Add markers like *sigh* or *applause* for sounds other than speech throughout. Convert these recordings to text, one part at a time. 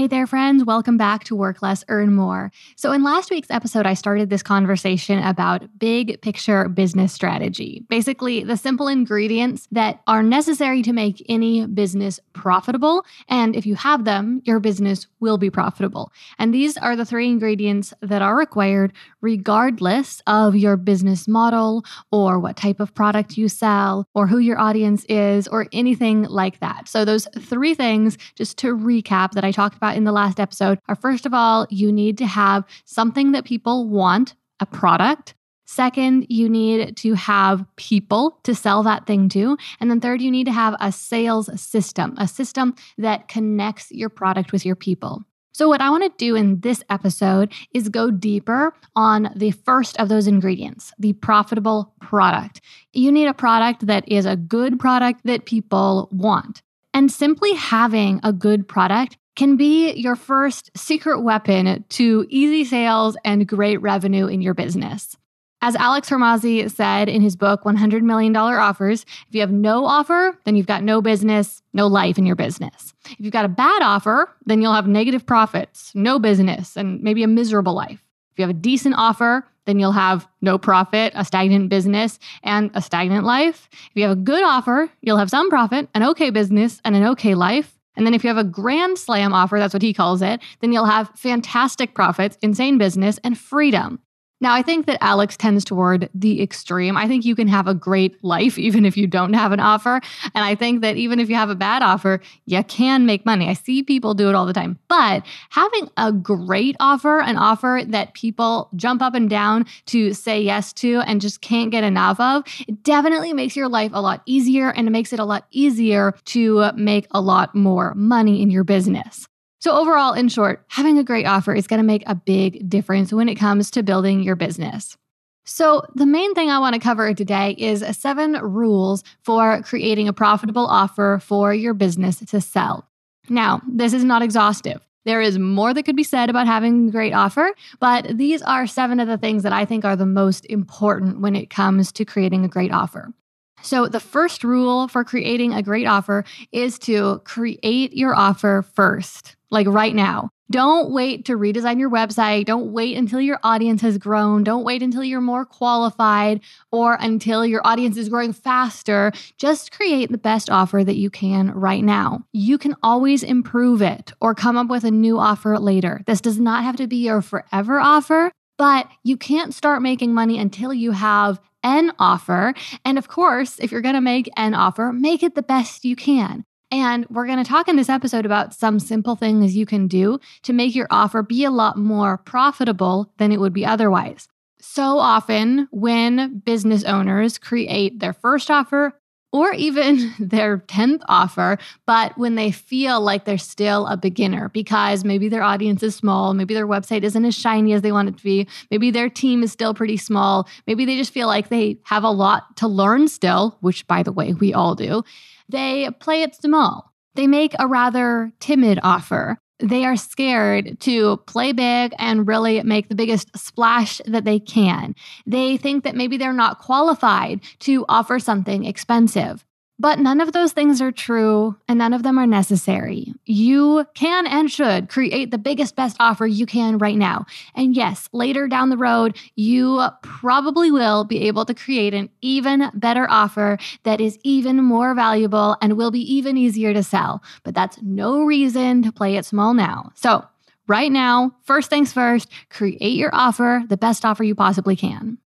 Hey there, friends. Welcome back to Work Less, Earn More. So, in last week's episode, I started this conversation about big picture business strategy. Basically, the simple ingredients that are necessary to make any business profitable. And if you have them, your business will be profitable. And these are the three ingredients that are required regardless of your business model or what type of product you sell or who your audience is or anything like that. So, those three things, just to recap, that I talked about in the last episode are first of all, you need to have something that people want, a product. Second, you need to have people to sell that thing to. And then third, you need to have a sales system, a system that connects your product with your people. So, what I want to do in this episode is go deeper on the first of those ingredients, the profitable product. You need a product that is a good product that people want. And simply having a good product can be your first secret weapon to easy sales and great revenue in your business. As Alex Hormozi said in his book, $100 Million Offers, if you have no offer, then you've got no business, no life in your business. If you've got a bad offer, then you'll have negative profits, no business, and maybe a miserable life. If you have a decent offer, then you'll have no profit, a stagnant business, and a stagnant life. If you have a good offer, you'll have some profit, an okay business, and an okay life. And then if you have a grand slam offer, that's what he calls it, then you'll have fantastic profits, insane business, and freedom. Now, I think that Alex tends toward the extreme. I think you can have a great life even if you don't have an offer. And I think that even if you have a bad offer, you can make money. I see people do it all the time. But having a great offer, an offer that people jump up and down to say yes to and just can't get enough of, it definitely makes your life a lot easier and it makes it a lot easier to make a lot more money in your business. So, overall, in short, having a great offer is going to make a big difference when it comes to building your business. So, the main thing I want to cover today is seven rules for creating a profitable offer for your business to sell. Now, this is not exhaustive. There is more that could be said about having a great offer, but these are seven of the things that I think are the most important when it comes to creating a great offer. So, the first rule for creating a great offer is to create your offer first like right now. Don't wait to redesign your website. Don't wait until your audience has grown. Don't wait until you're more qualified or until your audience is growing faster. Just create the best offer that you can right now. You can always improve it or come up with a new offer later. This does not have to be your forever offer, but you can't start making money until you have an offer. And of course, if you're going to make an offer, make it the best you can. And we're going to talk in this episode about some simple things you can do to make your offer be a lot more profitable than it would be otherwise. So often, when business owners create their first offer or even *laughs* their 10th offer, but when they feel like they're still a beginner because maybe their audience is small, maybe their website isn't as shiny as they want it to be, maybe their team is still pretty small, maybe they just feel like they have a lot to learn still, which by the way, we all do they play it small. They make a rather timid offer. They are scared to play big and really make the biggest splash that they can. They think that maybe they're not qualified to offer something expensive. But none of those things are true and none of them are necessary. You can and should create the biggest, best offer you can right now. And yes, later down the road, you probably will be able to create an even better offer that is even more valuable and will be even easier to sell. But that's no reason to play it small now. So, right now, first things first, create your offer, the best offer you possibly can.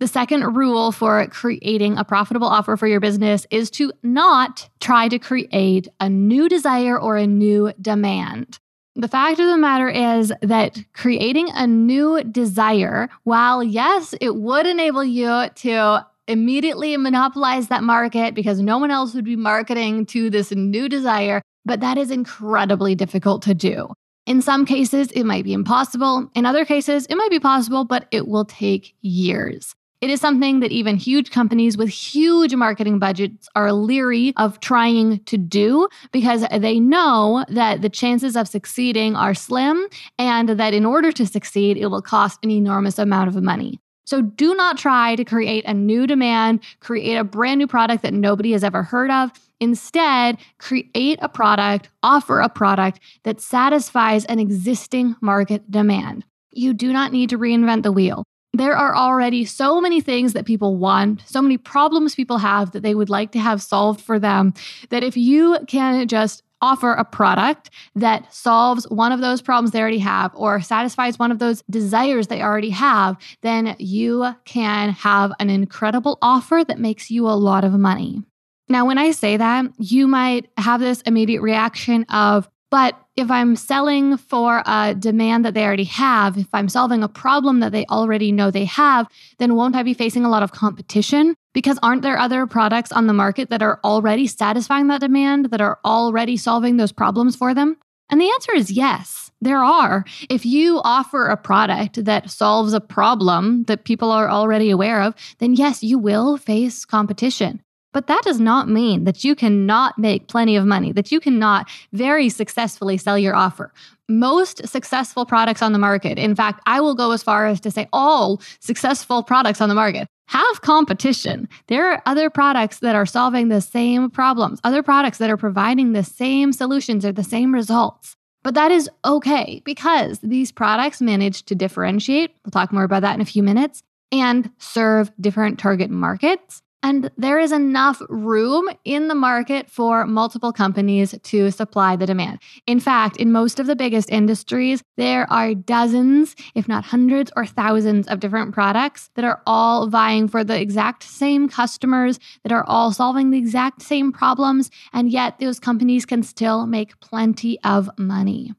The second rule for creating a profitable offer for your business is to not try to create a new desire or a new demand. The fact of the matter is that creating a new desire, while yes, it would enable you to immediately monopolize that market because no one else would be marketing to this new desire, but that is incredibly difficult to do. In some cases, it might be impossible. In other cases, it might be possible, but it will take years. It is something that even huge companies with huge marketing budgets are leery of trying to do because they know that the chances of succeeding are slim and that in order to succeed, it will cost an enormous amount of money. So do not try to create a new demand, create a brand new product that nobody has ever heard of. Instead, create a product, offer a product that satisfies an existing market demand. You do not need to reinvent the wheel. There are already so many things that people want, so many problems people have that they would like to have solved for them, that if you can just offer a product that solves one of those problems they already have or satisfies one of those desires they already have, then you can have an incredible offer that makes you a lot of money. Now, when I say that, you might have this immediate reaction of, but if I'm selling for a demand that they already have, if I'm solving a problem that they already know they have, then won't I be facing a lot of competition? Because aren't there other products on the market that are already satisfying that demand, that are already solving those problems for them? And the answer is yes, there are. If you offer a product that solves a problem that people are already aware of, then yes, you will face competition. But that does not mean that you cannot make plenty of money, that you cannot very successfully sell your offer. Most successful products on the market, in fact, I will go as far as to say all successful products on the market have competition. There are other products that are solving the same problems, other products that are providing the same solutions or the same results. But that is okay because these products manage to differentiate. We'll talk more about that in a few minutes and serve different target markets and there is enough room in the market for multiple companies to supply the demand. In fact, in most of the biggest industries, there are dozens, if not hundreds or thousands of different products that are all vying for the exact same customers, that are all solving the exact same problems, and yet those companies can still make plenty of money.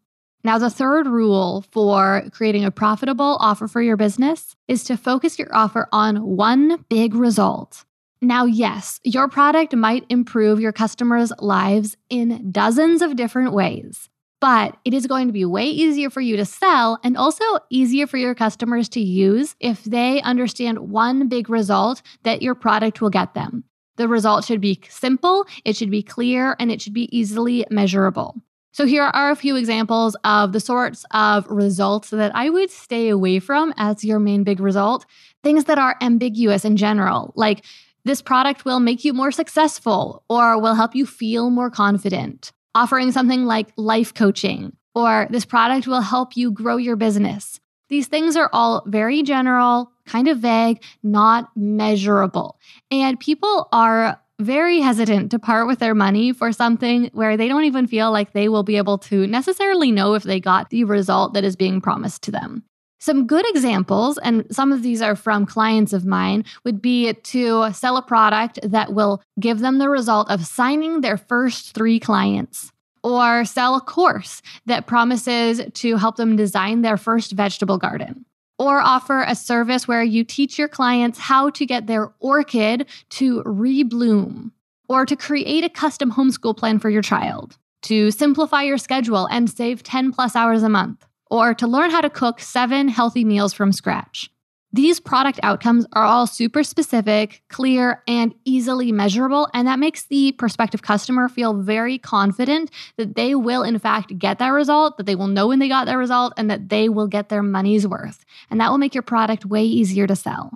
Now, the third rule for creating a profitable offer for your business is to focus your offer on one big result. Now, yes, your product might improve your customers' lives in dozens of different ways, but it is going to be way easier for you to sell and also easier for your customers to use if they understand one big result that your product will get them. The result should be simple, it should be clear, and it should be easily measurable. So, here are a few examples of the sorts of results that I would stay away from as your main big result. Things that are ambiguous in general, like this product will make you more successful or will help you feel more confident. Offering something like life coaching or this product will help you grow your business. These things are all very general, kind of vague, not measurable. And people are very hesitant to part with their money for something where they don't even feel like they will be able to necessarily know if they got the result that is being promised to them. Some good examples, and some of these are from clients of mine, would be to sell a product that will give them the result of signing their first three clients, or sell a course that promises to help them design their first vegetable garden, or offer a service where you teach your clients how to get their orchid to rebloom, or to create a custom homeschool plan for your child, to simplify your schedule and save 10 plus hours a month or to learn how to cook seven healthy meals from scratch. These product outcomes are all super specific, clear, and easily measurable. And that makes the prospective customer feel very confident that they will, in fact, get that result, that they will know when they got that result, and that they will get their money's worth. And that will make your product way easier to sell.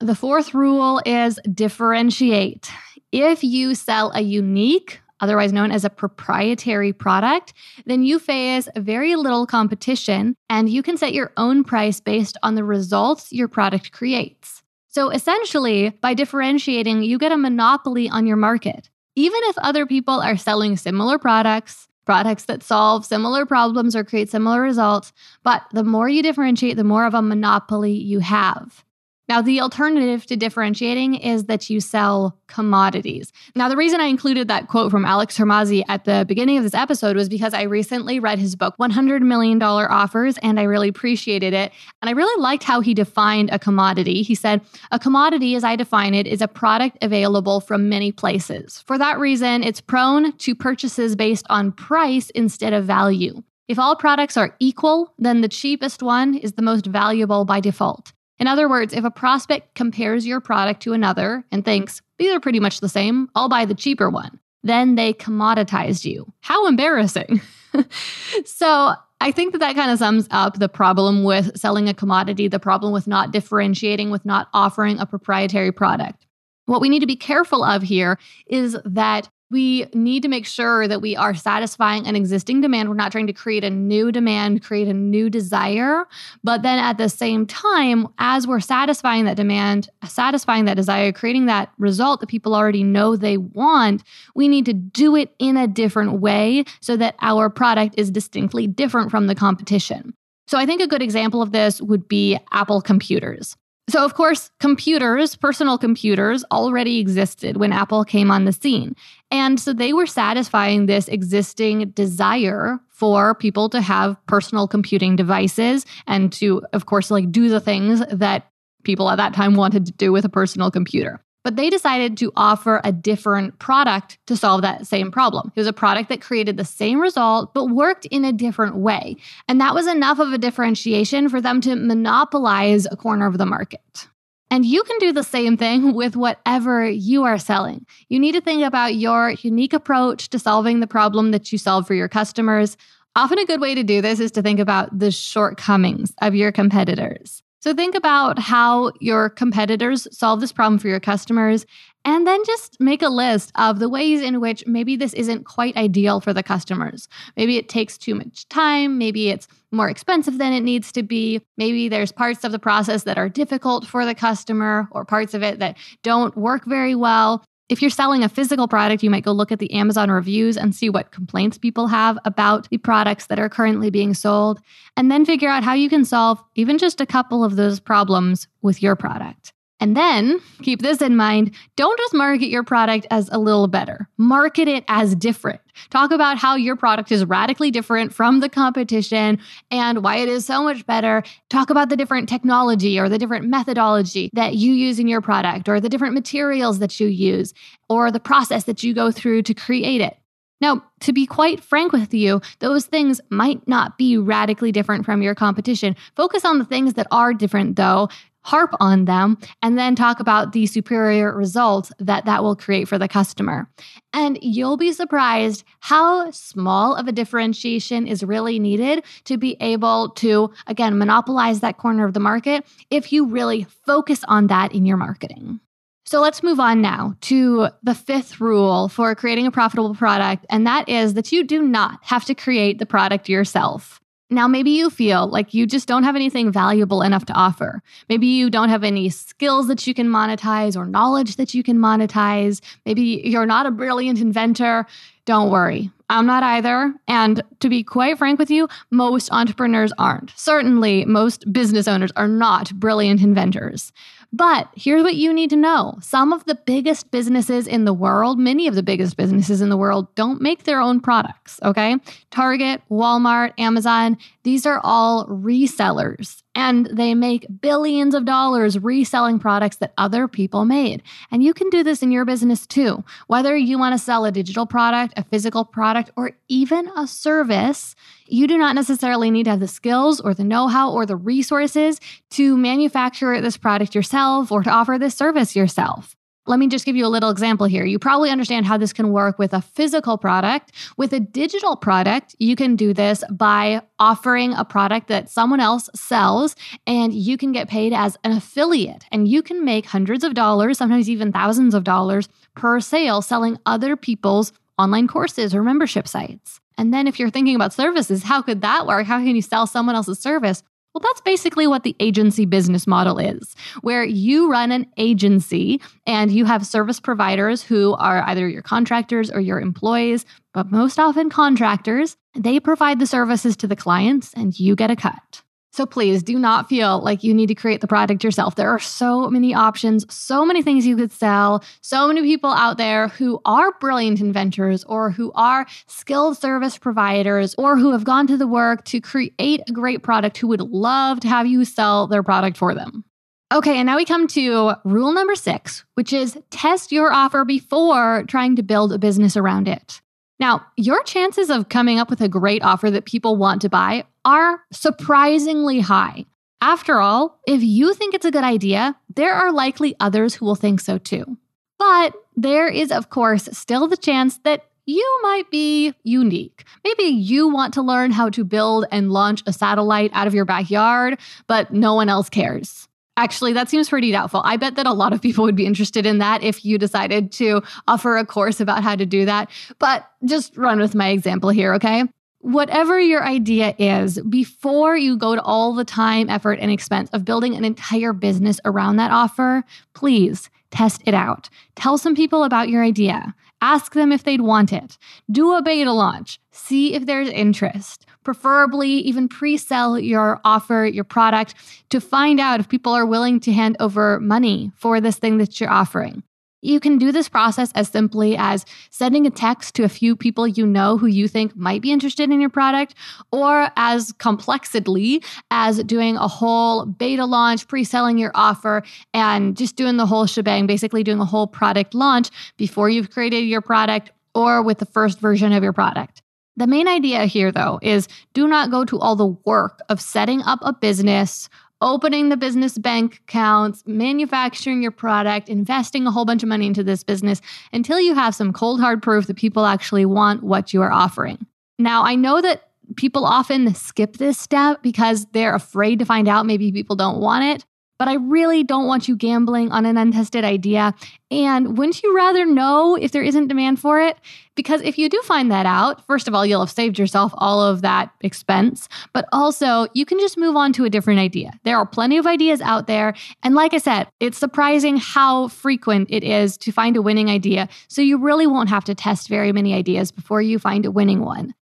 The fourth rule is differentiate. If you sell a unique, otherwise known as a proprietary product, then you face very little competition and you can set your own price based on the results your product creates. So essentially, by differentiating, you get a monopoly on your market. Even if other people are selling similar products, products that solve similar problems or create similar results, but the more you differentiate, the more of a monopoly you have. Now, the alternative to differentiating is that you sell commodities. Now, the reason I included that quote from Alex Hormozi at the beginning of this episode was because I recently read his book, $100 Million Offers, and I really appreciated it. And I really liked how he defined a commodity. He said, A commodity, as I define it, is a product available from many places. For that reason, it's prone to purchases based on price instead of value. If all products are equal, then the cheapest one is the most valuable by default. In other words, if a prospect compares your product to another and thinks, these are pretty much the same, I'll buy the cheaper one, then they commoditized you. How embarrassing. *laughs* so I think that that kind of sums up the problem with selling a commodity, the problem with not differentiating, with not offering a proprietary product. What we need to be careful of here is that we need to make sure that we are satisfying an existing demand. We're not trying to create a new demand, create a new desire. But then at the same time, as we're satisfying that demand, satisfying that desire, creating that result that people already know they want, we need to do it in a different way so that our product is distinctly different from the competition. So I think a good example of this would be Apple computers. So, of course, computers, personal computers, already existed when Apple came on the scene. And so they were satisfying this existing desire for people to have personal computing devices and to, of course, like do the things that people at that time wanted to do with a personal computer. But they decided to offer a different product to solve that same problem. It was a product that created the same result, but worked in a different way. And that was enough of a differentiation for them to monopolize a corner of the market. And you can do the same thing *laughs* with whatever you are selling. You need to think about your unique approach to solving the problem that you solve for your customers. Often, a good way to do this is to think about the shortcomings of your competitors. So think about how your competitors solve this problem for your customers and then just make a list of the ways in which maybe this isn't quite ideal for the customers. Maybe it takes too much time, maybe it's more expensive than it needs to be, maybe there's parts of the process that are difficult for the customer or parts of it that don't work very well. If you're selling a physical product, you might go look at the Amazon reviews and see what complaints people have about the products that are currently being sold, and then figure out how you can solve even just a couple of those problems with your product. And then keep this in mind don't just market your product as a little better, market it as different. Talk about how your product is radically different from the competition and why it is so much better. Talk about the different technology or the different methodology that you use in your product or the different materials that you use or the process that you go through to create it. Now, to be quite frank with you, those things might not be radically different from your competition. Focus on the things that are different, though, harp on them, and then talk about the superior results that that will create for the customer. And you'll be surprised how small of a differentiation is really needed to be able to, again, monopolize that corner of the market if you really focus on that in your marketing. So let's move on now to the fifth rule for creating a profitable product, and that is that you do not have to create the product yourself. Now, maybe you feel like you just don't have anything valuable enough to offer. Maybe you don't have any skills that you can monetize or knowledge that you can monetize. Maybe you're not a brilliant inventor. Don't worry. I'm not either. And to be quite frank with you, most entrepreneurs aren't. Certainly, most business owners are not brilliant inventors. But here's what you need to know some of the biggest businesses in the world, many of the biggest businesses in the world, don't make their own products, okay? Target, Walmart, Amazon, these are all resellers and they make billions of dollars reselling products that other people made. And you can do this in your business too. Whether you want to sell a digital product, a physical product, or even a service, you do not necessarily need to have the skills or the know how or the resources to manufacture this product yourself or to offer this service yourself. Let me just give you a little example here. You probably understand how this can work with a physical product. With a digital product, you can do this by offering a product that someone else sells, and you can get paid as an affiliate. And you can make hundreds of dollars, sometimes even thousands of dollars per sale selling other people's online courses or membership sites. And then if you're thinking about services, how could that work? How can you sell someone else's service? Well, that's basically what the agency business model is, where you run an agency and you have service providers who are either your contractors or your employees, but most often contractors. They provide the services to the clients and you get a cut. So please do not feel like you need to create the product yourself. There are so many options, so many things you could sell, so many people out there who are brilliant inventors or who are skilled service providers or who have gone to the work to create a great product who would love to have you sell their product for them. Okay, and now we come to rule number six, which is test your offer before trying to build a business around it. Now, your chances of coming up with a great offer that people want to buy are surprisingly high. After all, if you think it's a good idea, there are likely others who will think so too. But there is, of course, still the chance that you might be unique. Maybe you want to learn how to build and launch a satellite out of your backyard, but no one else cares. Actually, that seems pretty doubtful. I bet that a lot of people would be interested in that if you decided to offer a course about how to do that. But just run with my example here, okay? Whatever your idea is, before you go to all the time, effort, and expense of building an entire business around that offer, please test it out. Tell some people about your idea. Ask them if they'd want it. Do a beta launch. See if there's interest. Preferably, even pre sell your offer, your product, to find out if people are willing to hand over money for this thing that you're offering. You can do this process as simply as sending a text to a few people you know who you think might be interested in your product, or as complexedly as doing a whole beta launch, pre selling your offer, and just doing the whole shebang, basically doing a whole product launch before you've created your product or with the first version of your product. The main idea here, though, is do not go to all the work of setting up a business opening the business bank accounts, manufacturing your product, investing a whole bunch of money into this business until you have some cold hard proof that people actually want what you are offering. Now, I know that people often skip this step because they're afraid to find out maybe people don't want it. But I really don't want you gambling on an untested idea. And wouldn't you rather know if there isn't demand for it? Because if you do find that out, first of all, you'll have saved yourself all of that expense, but also you can just move on to a different idea. There are plenty of ideas out there. And like I said, it's surprising how frequent it is to find a winning idea. So you really won't have to test very many ideas before you find a winning one.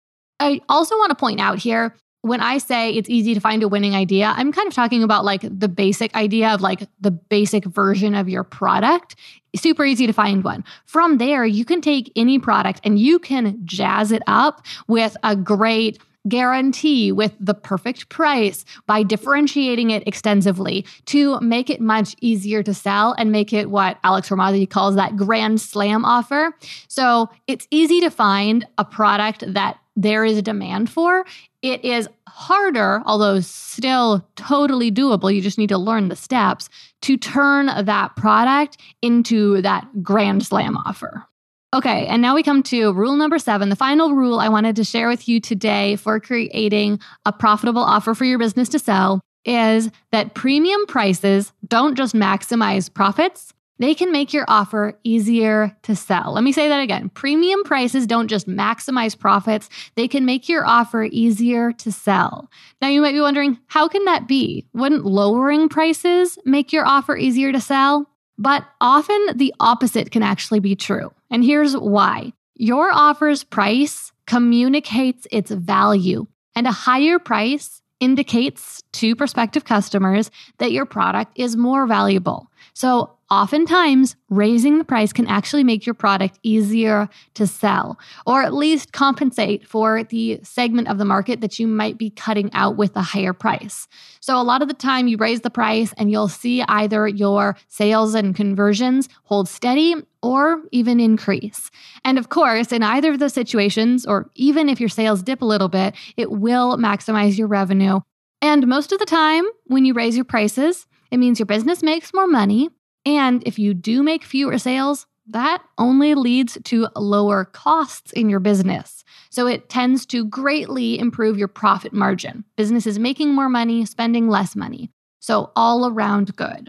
I also want to point out here when I say it's easy to find a winning idea, I'm kind of talking about like the basic idea of like the basic version of your product. Super easy to find one. From there, you can take any product and you can jazz it up with a great guarantee with the perfect price by differentiating it extensively to make it much easier to sell and make it what Alex Hormozi calls that grand slam offer. So it's easy to find a product that there is a demand for. It is harder, although still totally doable. You just need to learn the steps to turn that product into that grand slam offer. Okay, and now we come to rule number seven, the final rule I wanted to share with you today for creating a profitable offer for your business to sell is that premium prices don't just maximize profits, they can make your offer easier to sell. Let me say that again. Premium prices don't just maximize profits, they can make your offer easier to sell. Now, you might be wondering, how can that be? Wouldn't lowering prices make your offer easier to sell? But often the opposite can actually be true. And here's why your offer's price communicates its value, and a higher price indicates to prospective customers that your product is more valuable. So, Oftentimes, raising the price can actually make your product easier to sell, or at least compensate for the segment of the market that you might be cutting out with a higher price. So, a lot of the time, you raise the price and you'll see either your sales and conversions hold steady or even increase. And of course, in either of those situations, or even if your sales dip a little bit, it will maximize your revenue. And most of the time, when you raise your prices, it means your business makes more money and if you do make fewer sales, that only leads to lower costs in your business. So it tends to greatly improve your profit margin. Business is making more money, spending less money. So all around good.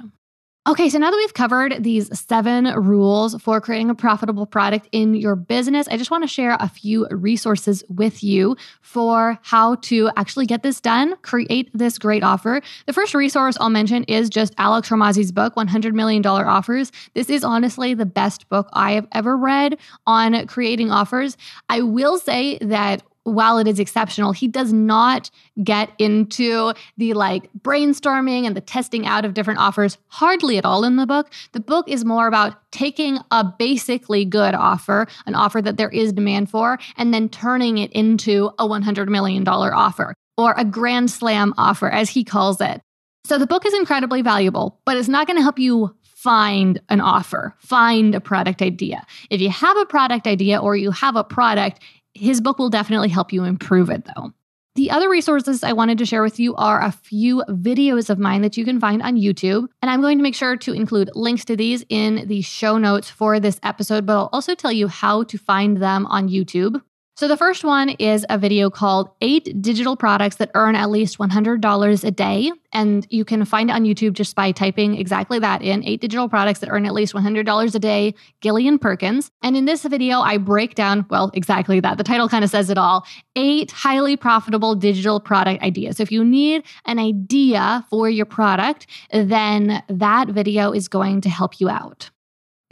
Okay, so now that we've covered these seven rules for creating a profitable product in your business, I just want to share a few resources with you for how to actually get this done, create this great offer. The first resource I'll mention is just Alex Hormozi's book, $100 Million Offers. This is honestly the best book I have ever read on creating offers. I will say that while it is exceptional, he does not get into the like brainstorming and the testing out of different offers hardly at all in the book. The book is more about taking a basically good offer, an offer that there is demand for, and then turning it into a $100 million offer or a grand slam offer, as he calls it. So the book is incredibly valuable, but it's not going to help you find an offer, find a product idea. If you have a product idea or you have a product, his book will definitely help you improve it though. The other resources I wanted to share with you are a few videos of mine that you can find on YouTube. And I'm going to make sure to include links to these in the show notes for this episode, but I'll also tell you how to find them on YouTube. So, the first one is a video called Eight Digital Products That Earn At Least $100 a Day. And you can find it on YouTube just by typing exactly that in eight digital products that earn at least $100 a day, Gillian Perkins. And in this video, I break down, well, exactly that. The title kind of says it all eight highly profitable digital product ideas. So, if you need an idea for your product, then that video is going to help you out.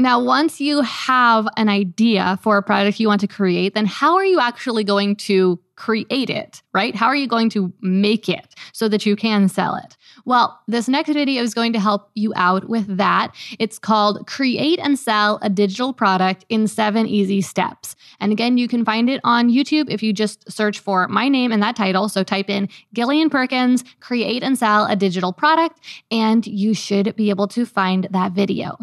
Now, once you have an idea for a product you want to create, then how are you actually going to create it, right? How are you going to make it so that you can sell it? Well, this next video is going to help you out with that. It's called Create and Sell a Digital Product in Seven Easy Steps. And again, you can find it on YouTube if you just search for my name and that title. So type in Gillian Perkins, Create and Sell a Digital Product, and you should be able to find that video.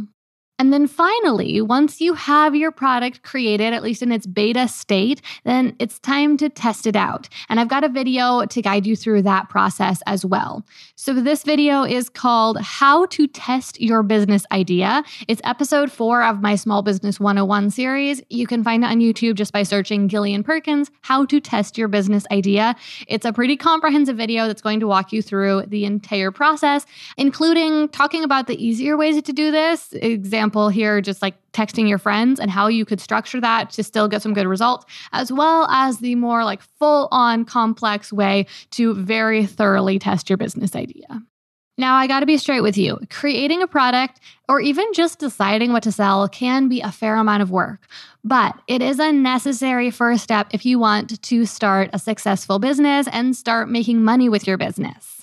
And then finally, once you have your product created, at least in its beta state, then it's time to test it out. And I've got a video to guide you through that process as well. So this video is called How to Test Your Business Idea. It's episode four of my Small Business 101 series. You can find it on YouTube just by searching Gillian Perkins, How to Test Your Business Idea. It's a pretty comprehensive video that's going to walk you through the entire process, including talking about the easier ways to do this. Example example here, just like texting your friends and how you could structure that to still get some good results, as well as the more like full on complex way to very thoroughly test your business idea. Now, I got to be straight with you. Creating a product or even just deciding what to sell can be a fair amount of work, but it is a necessary first step if you want to start a successful business and start making money with your business.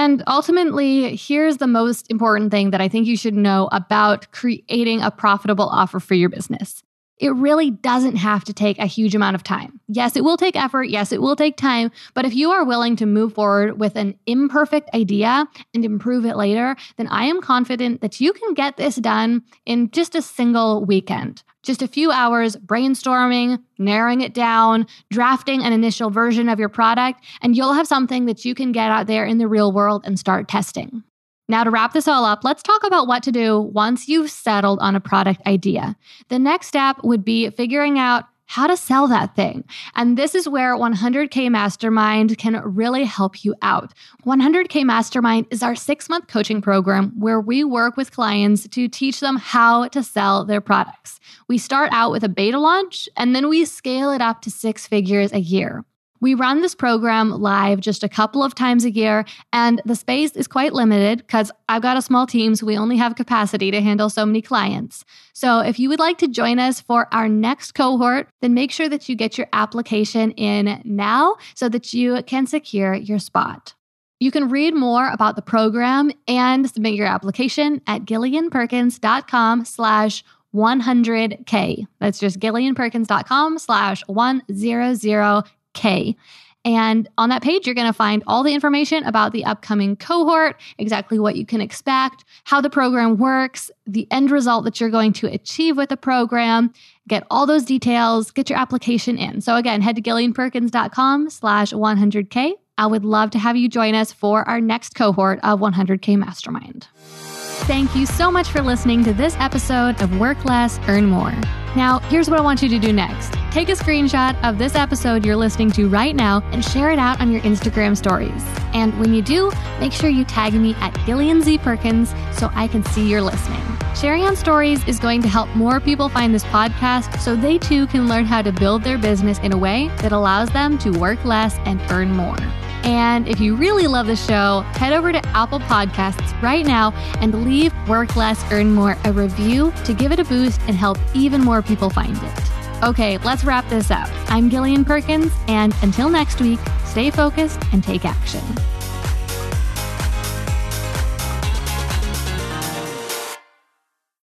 And ultimately, here's the most important thing that I think you should know about creating a profitable offer for your business. It really doesn't have to take a huge amount of time. Yes, it will take effort. Yes, it will take time. But if you are willing to move forward with an imperfect idea and improve it later, then I am confident that you can get this done in just a single weekend. Just a few hours brainstorming, narrowing it down, drafting an initial version of your product, and you'll have something that you can get out there in the real world and start testing. Now, to wrap this all up, let's talk about what to do once you've settled on a product idea. The next step would be figuring out how to sell that thing. And this is where 100K Mastermind can really help you out. 100K Mastermind is our six month coaching program where we work with clients to teach them how to sell their products. We start out with a beta launch and then we scale it up to six figures a year. We run this program live just a couple of times a year, and the space is quite limited because I've got a small team, so we only have capacity to handle so many clients. So, if you would like to join us for our next cohort, then make sure that you get your application in now so that you can secure your spot. You can read more about the program and submit your application at gillianperkins.com slash 100K. That's just gillianperkins.com slash 100 K. And on that page, you're going to find all the information about the upcoming cohort, exactly what you can expect, how the program works, the end result that you're going to achieve with the program. Get all those details, get your application in. So again, head to gillianperkins.com slash 100K. I would love to have you join us for our next cohort of 100K Mastermind. Thank you so much for listening to this episode of Work Less, Earn More. Now, here's what I want you to do next. Take a screenshot of this episode you're listening to right now and share it out on your Instagram stories. And when you do, make sure you tag me at Gillian Z Perkins so I can see you're listening. Sharing on stories is going to help more people find this podcast so they too can learn how to build their business in a way that allows them to work less and earn more. And if you really love the show, head over to Apple Podcasts right now and leave Work Less, Earn More a review to give it a boost and help even more people find it. Okay, let's wrap this up. I'm Gillian Perkins, and until next week, stay focused and take action.